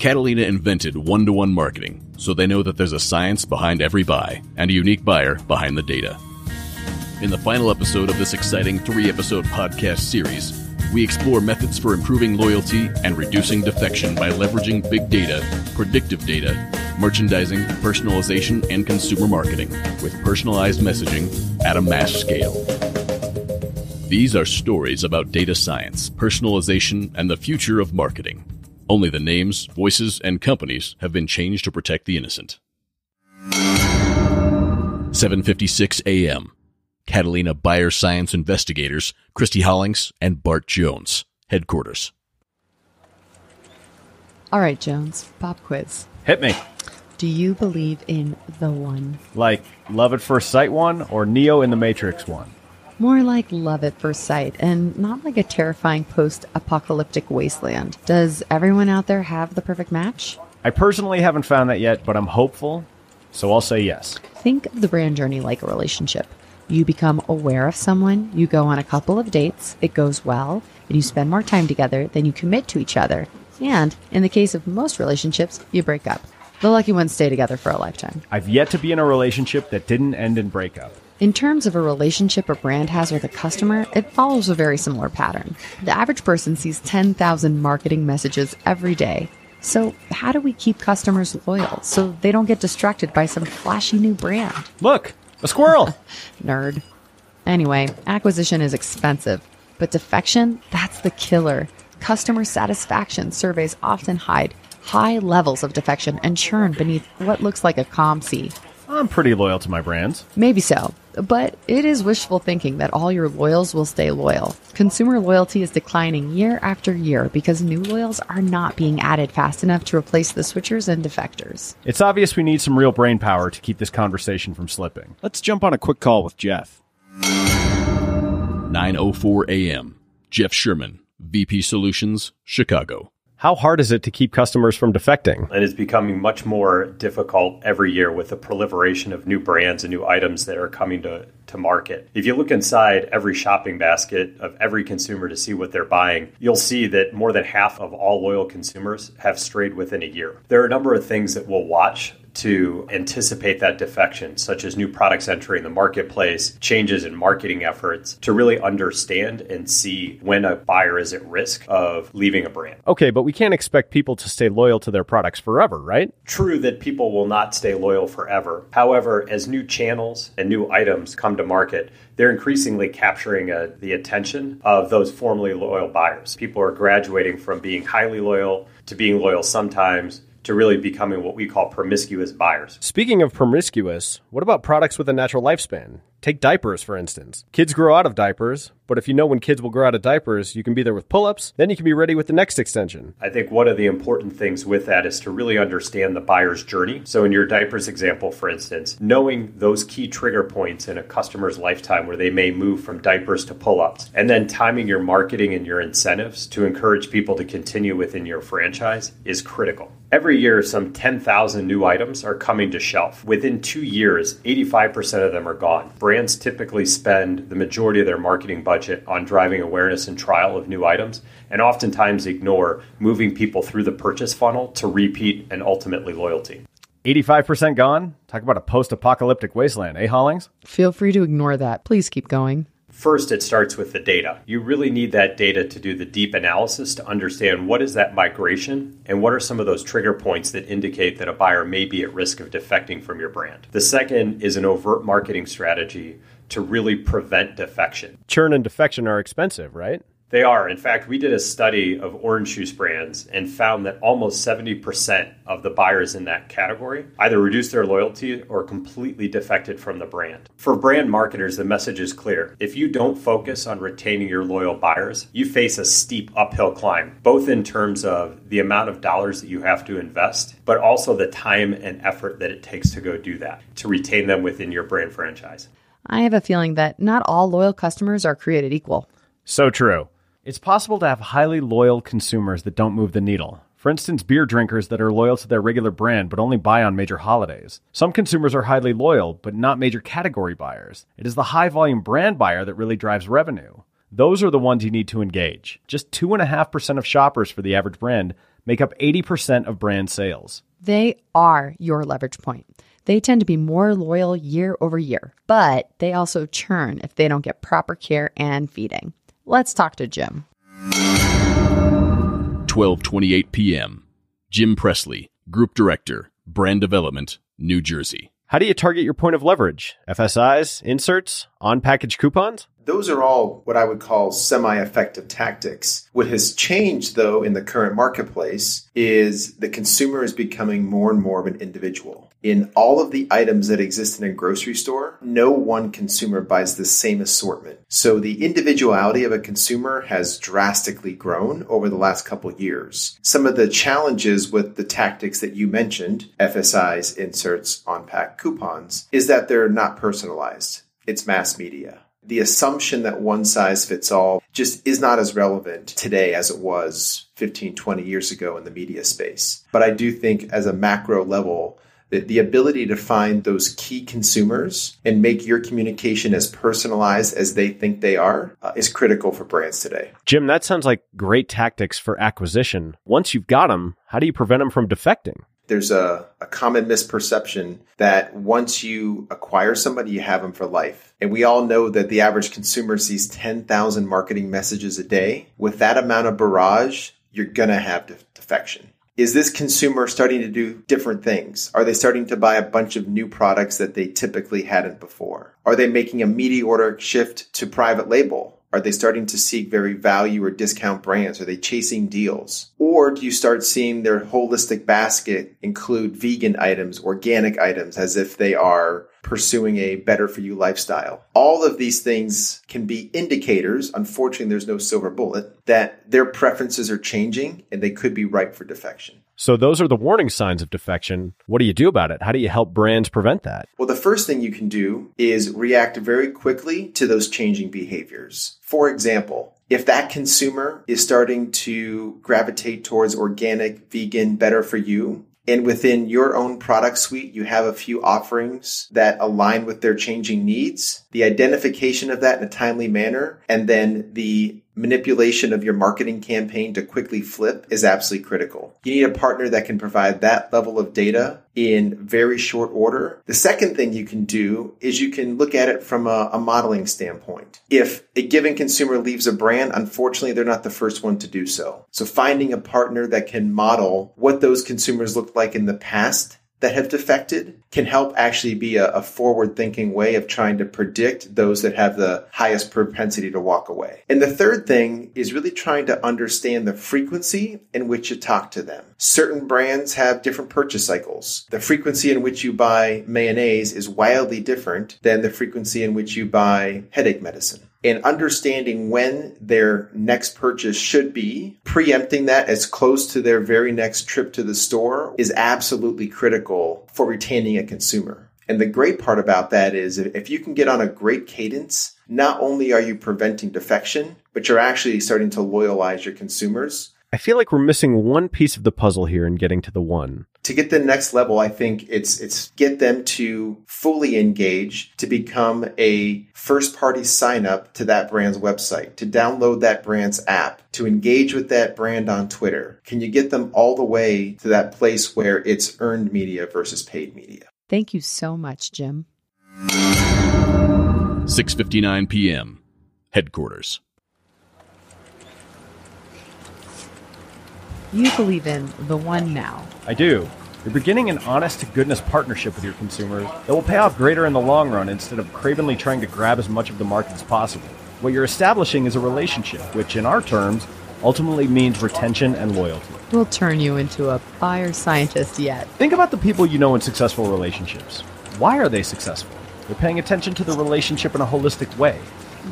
Catalina invented one to one marketing, so they know that there's a science behind every buy and a unique buyer behind the data. In the final episode of this exciting three episode podcast series, we explore methods for improving loyalty and reducing defection by leveraging big data, predictive data, merchandising, personalization, and consumer marketing with personalized messaging at a mass scale. These are stories about data science, personalization, and the future of marketing. Only the names, voices, and companies have been changed to protect the innocent. 7:56 a.m. Catalina Buyer Science investigators Christy Hollings and Bart Jones, headquarters. All right, Jones, pop quiz. Hit me. Do you believe in the one? Like Love at First Sight one or Neo in the Matrix one? More like love at first sight and not like a terrifying post apocalyptic wasteland. Does everyone out there have the perfect match? I personally haven't found that yet, but I'm hopeful, so I'll say yes. Think of the brand journey like a relationship. You become aware of someone, you go on a couple of dates, it goes well, and you spend more time together, then you commit to each other. And in the case of most relationships, you break up. The lucky ones stay together for a lifetime. I've yet to be in a relationship that didn't end in breakup. In terms of a relationship a brand has with a customer, it follows a very similar pattern. The average person sees 10,000 marketing messages every day. So, how do we keep customers loyal so they don't get distracted by some flashy new brand? Look, a squirrel! Nerd. Anyway, acquisition is expensive, but defection, that's the killer. Customer satisfaction surveys often hide high levels of defection and churn beneath what looks like a calm sea. I'm pretty loyal to my brands. Maybe so, but it is wishful thinking that all your loyals will stay loyal. Consumer loyalty is declining year after year because new loyals are not being added fast enough to replace the switchers and defectors. It's obvious we need some real brain power to keep this conversation from slipping. Let's jump on a quick call with Jeff. 9:04 a.m. Jeff Sherman, VP Solutions, Chicago. How hard is it to keep customers from defecting? And It is becoming much more difficult every year with the proliferation of new brands and new items that are coming to, to market. If you look inside every shopping basket of every consumer to see what they're buying, you'll see that more than half of all loyal consumers have strayed within a year. There are a number of things that we'll watch to anticipate that defection, such as new products entering the marketplace, changes in marketing efforts, to really understand and see when a buyer is at risk of leaving a brand. Okay, but we can't expect people to stay loyal to their products forever, right? True that people will not stay loyal forever. However, as new channels and new items come to market, they're increasingly capturing uh, the attention of those formerly loyal buyers. People are graduating from being highly loyal to being loyal sometimes to really becoming what we call promiscuous buyers. Speaking of promiscuous, what about products with a natural lifespan? Take diapers, for instance. Kids grow out of diapers, but if you know when kids will grow out of diapers, you can be there with pull ups, then you can be ready with the next extension. I think one of the important things with that is to really understand the buyer's journey. So, in your diapers example, for instance, knowing those key trigger points in a customer's lifetime where they may move from diapers to pull ups, and then timing your marketing and your incentives to encourage people to continue within your franchise is critical. Every year, some 10,000 new items are coming to shelf. Within two years, 85% of them are gone. Brands typically spend the majority of their marketing budget on driving awareness and trial of new items, and oftentimes ignore moving people through the purchase funnel to repeat and ultimately loyalty. 85% gone? Talk about a post apocalyptic wasteland, eh, Hollings? Feel free to ignore that. Please keep going. First, it starts with the data. You really need that data to do the deep analysis to understand what is that migration and what are some of those trigger points that indicate that a buyer may be at risk of defecting from your brand. The second is an overt marketing strategy to really prevent defection. Churn and defection are expensive, right? They are. In fact, we did a study of orange juice brands and found that almost 70% of the buyers in that category either reduced their loyalty or completely defected from the brand. For brand marketers, the message is clear. If you don't focus on retaining your loyal buyers, you face a steep uphill climb, both in terms of the amount of dollars that you have to invest, but also the time and effort that it takes to go do that, to retain them within your brand franchise. I have a feeling that not all loyal customers are created equal. So true. It's possible to have highly loyal consumers that don't move the needle. For instance, beer drinkers that are loyal to their regular brand but only buy on major holidays. Some consumers are highly loyal but not major category buyers. It is the high volume brand buyer that really drives revenue. Those are the ones you need to engage. Just 2.5% of shoppers for the average brand make up 80% of brand sales. They are your leverage point. They tend to be more loyal year over year, but they also churn if they don't get proper care and feeding. Let's talk to Jim. 12:28 p.m. Jim Presley, Group Director, Brand Development, New Jersey. How do you target your point of leverage? FSIs, inserts, on package coupons? Those are all what I would call semi effective tactics. What has changed, though, in the current marketplace is the consumer is becoming more and more of an individual. In all of the items that exist in a grocery store, no one consumer buys the same assortment. So the individuality of a consumer has drastically grown over the last couple years. Some of the challenges with the tactics that you mentioned, FSIs, inserts, on pack coupons, is that they're not personalized. It's mass media the assumption that one size fits all just is not as relevant today as it was 15, 20 years ago in the media space. But I do think, as a macro level, that the ability to find those key consumers and make your communication as personalized as they think they are uh, is critical for brands today. Jim, that sounds like great tactics for acquisition. Once you've got them, how do you prevent them from defecting? There's a, a common misperception that once you acquire somebody, you have them for life. And we all know that the average consumer sees 10,000 marketing messages a day. With that amount of barrage, you're going to have defection. Is this consumer starting to do different things? Are they starting to buy a bunch of new products that they typically hadn't before? Are they making a meteoric shift to private label? Are they starting to seek very value or discount brands? Are they chasing deals? Or do you start seeing their holistic basket include vegan items, organic items, as if they are pursuing a better for you lifestyle? All of these things can be indicators, unfortunately, there's no silver bullet, that their preferences are changing and they could be ripe for defection. So those are the warning signs of defection. What do you do about it? How do you help brands prevent that? Well, the first thing you can do is react very quickly to those changing behaviors. For example, if that consumer is starting to gravitate towards organic, vegan, better for you, and within your own product suite, you have a few offerings that align with their changing needs, the identification of that in a timely manner, and then the manipulation of your marketing campaign to quickly flip is absolutely critical. You need a partner that can provide that level of data in very short order. The second thing you can do is you can look at it from a, a, modeling standpoint. If a given consumer leaves a brand, unfortunately, they're not the first one to do so. So finding a partner that can model what those consumers looked like in the past that have defected can help actually be a, a forward thinking way of trying to predict those that have the highest propensity to walk away. And the third thing is really trying to understand the frequency in which you talk to them. Certain brands have different purchase cycles. The frequency in which you buy mayonnaise is wildly different than the frequency in which you buy headache medicine and understanding when their next purchase should be, preempting that as close to their very next trip to the store is absolutely critical for retaining a consumer. And the great part about that is if you can get on a great cadence, not only are you preventing defection, but you're actually starting to loyalize your consumers I feel like we're missing one piece of the puzzle here in getting to the one. To get the next level, I think it's it's get them to fully engage, to become a first party sign up to that brand's website, to download that brand's app, to engage with that brand on Twitter. Can you get them all the way to that place where it's earned media versus paid media? Thank you so much, Jim. 6:59 p.m. Headquarters. You believe in the one now. I do. You're beginning an honest to goodness partnership with your consumers that will pay off greater in the long run instead of cravenly trying to grab as much of the market as possible. What you're establishing is a relationship, which in our terms ultimately means retention and loyalty. We'll turn you into a buyer scientist yet. Think about the people you know in successful relationships. Why are they successful? They're paying attention to the relationship in a holistic way.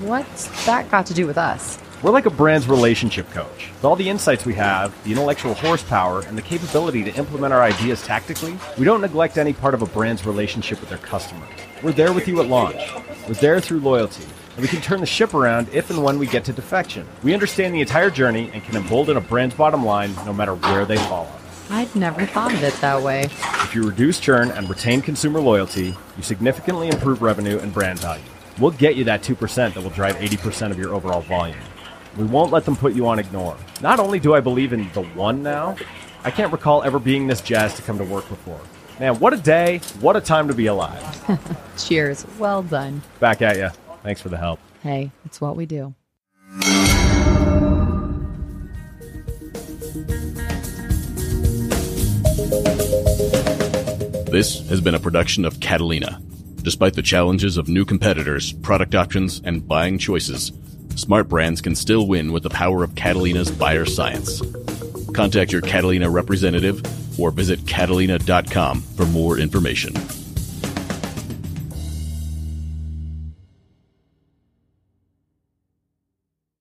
What's that got to do with us? We're like a brand's relationship coach. With all the insights we have, the intellectual horsepower, and the capability to implement our ideas tactically, we don't neglect any part of a brand's relationship with their customer. We're there with you at launch. We're there through loyalty. And we can turn the ship around if and when we get to defection. We understand the entire journey and can embolden a brand's bottom line no matter where they fall. I'd never thought of it that way. If you reduce churn and retain consumer loyalty, you significantly improve revenue and brand value. We'll get you that 2% that will drive 80% of your overall volume. We won't let them put you on ignore. Not only do I believe in the one now, I can't recall ever being this jazzed to come to work before. Man, what a day. What a time to be alive. Cheers. Well done. Back at you. Thanks for the help. Hey, it's what we do. This has been a production of Catalina. Despite the challenges of new competitors, product options, and buying choices, smart brands can still win with the power of Catalina's buyer science. Contact your Catalina representative or visit catalina.com for more information.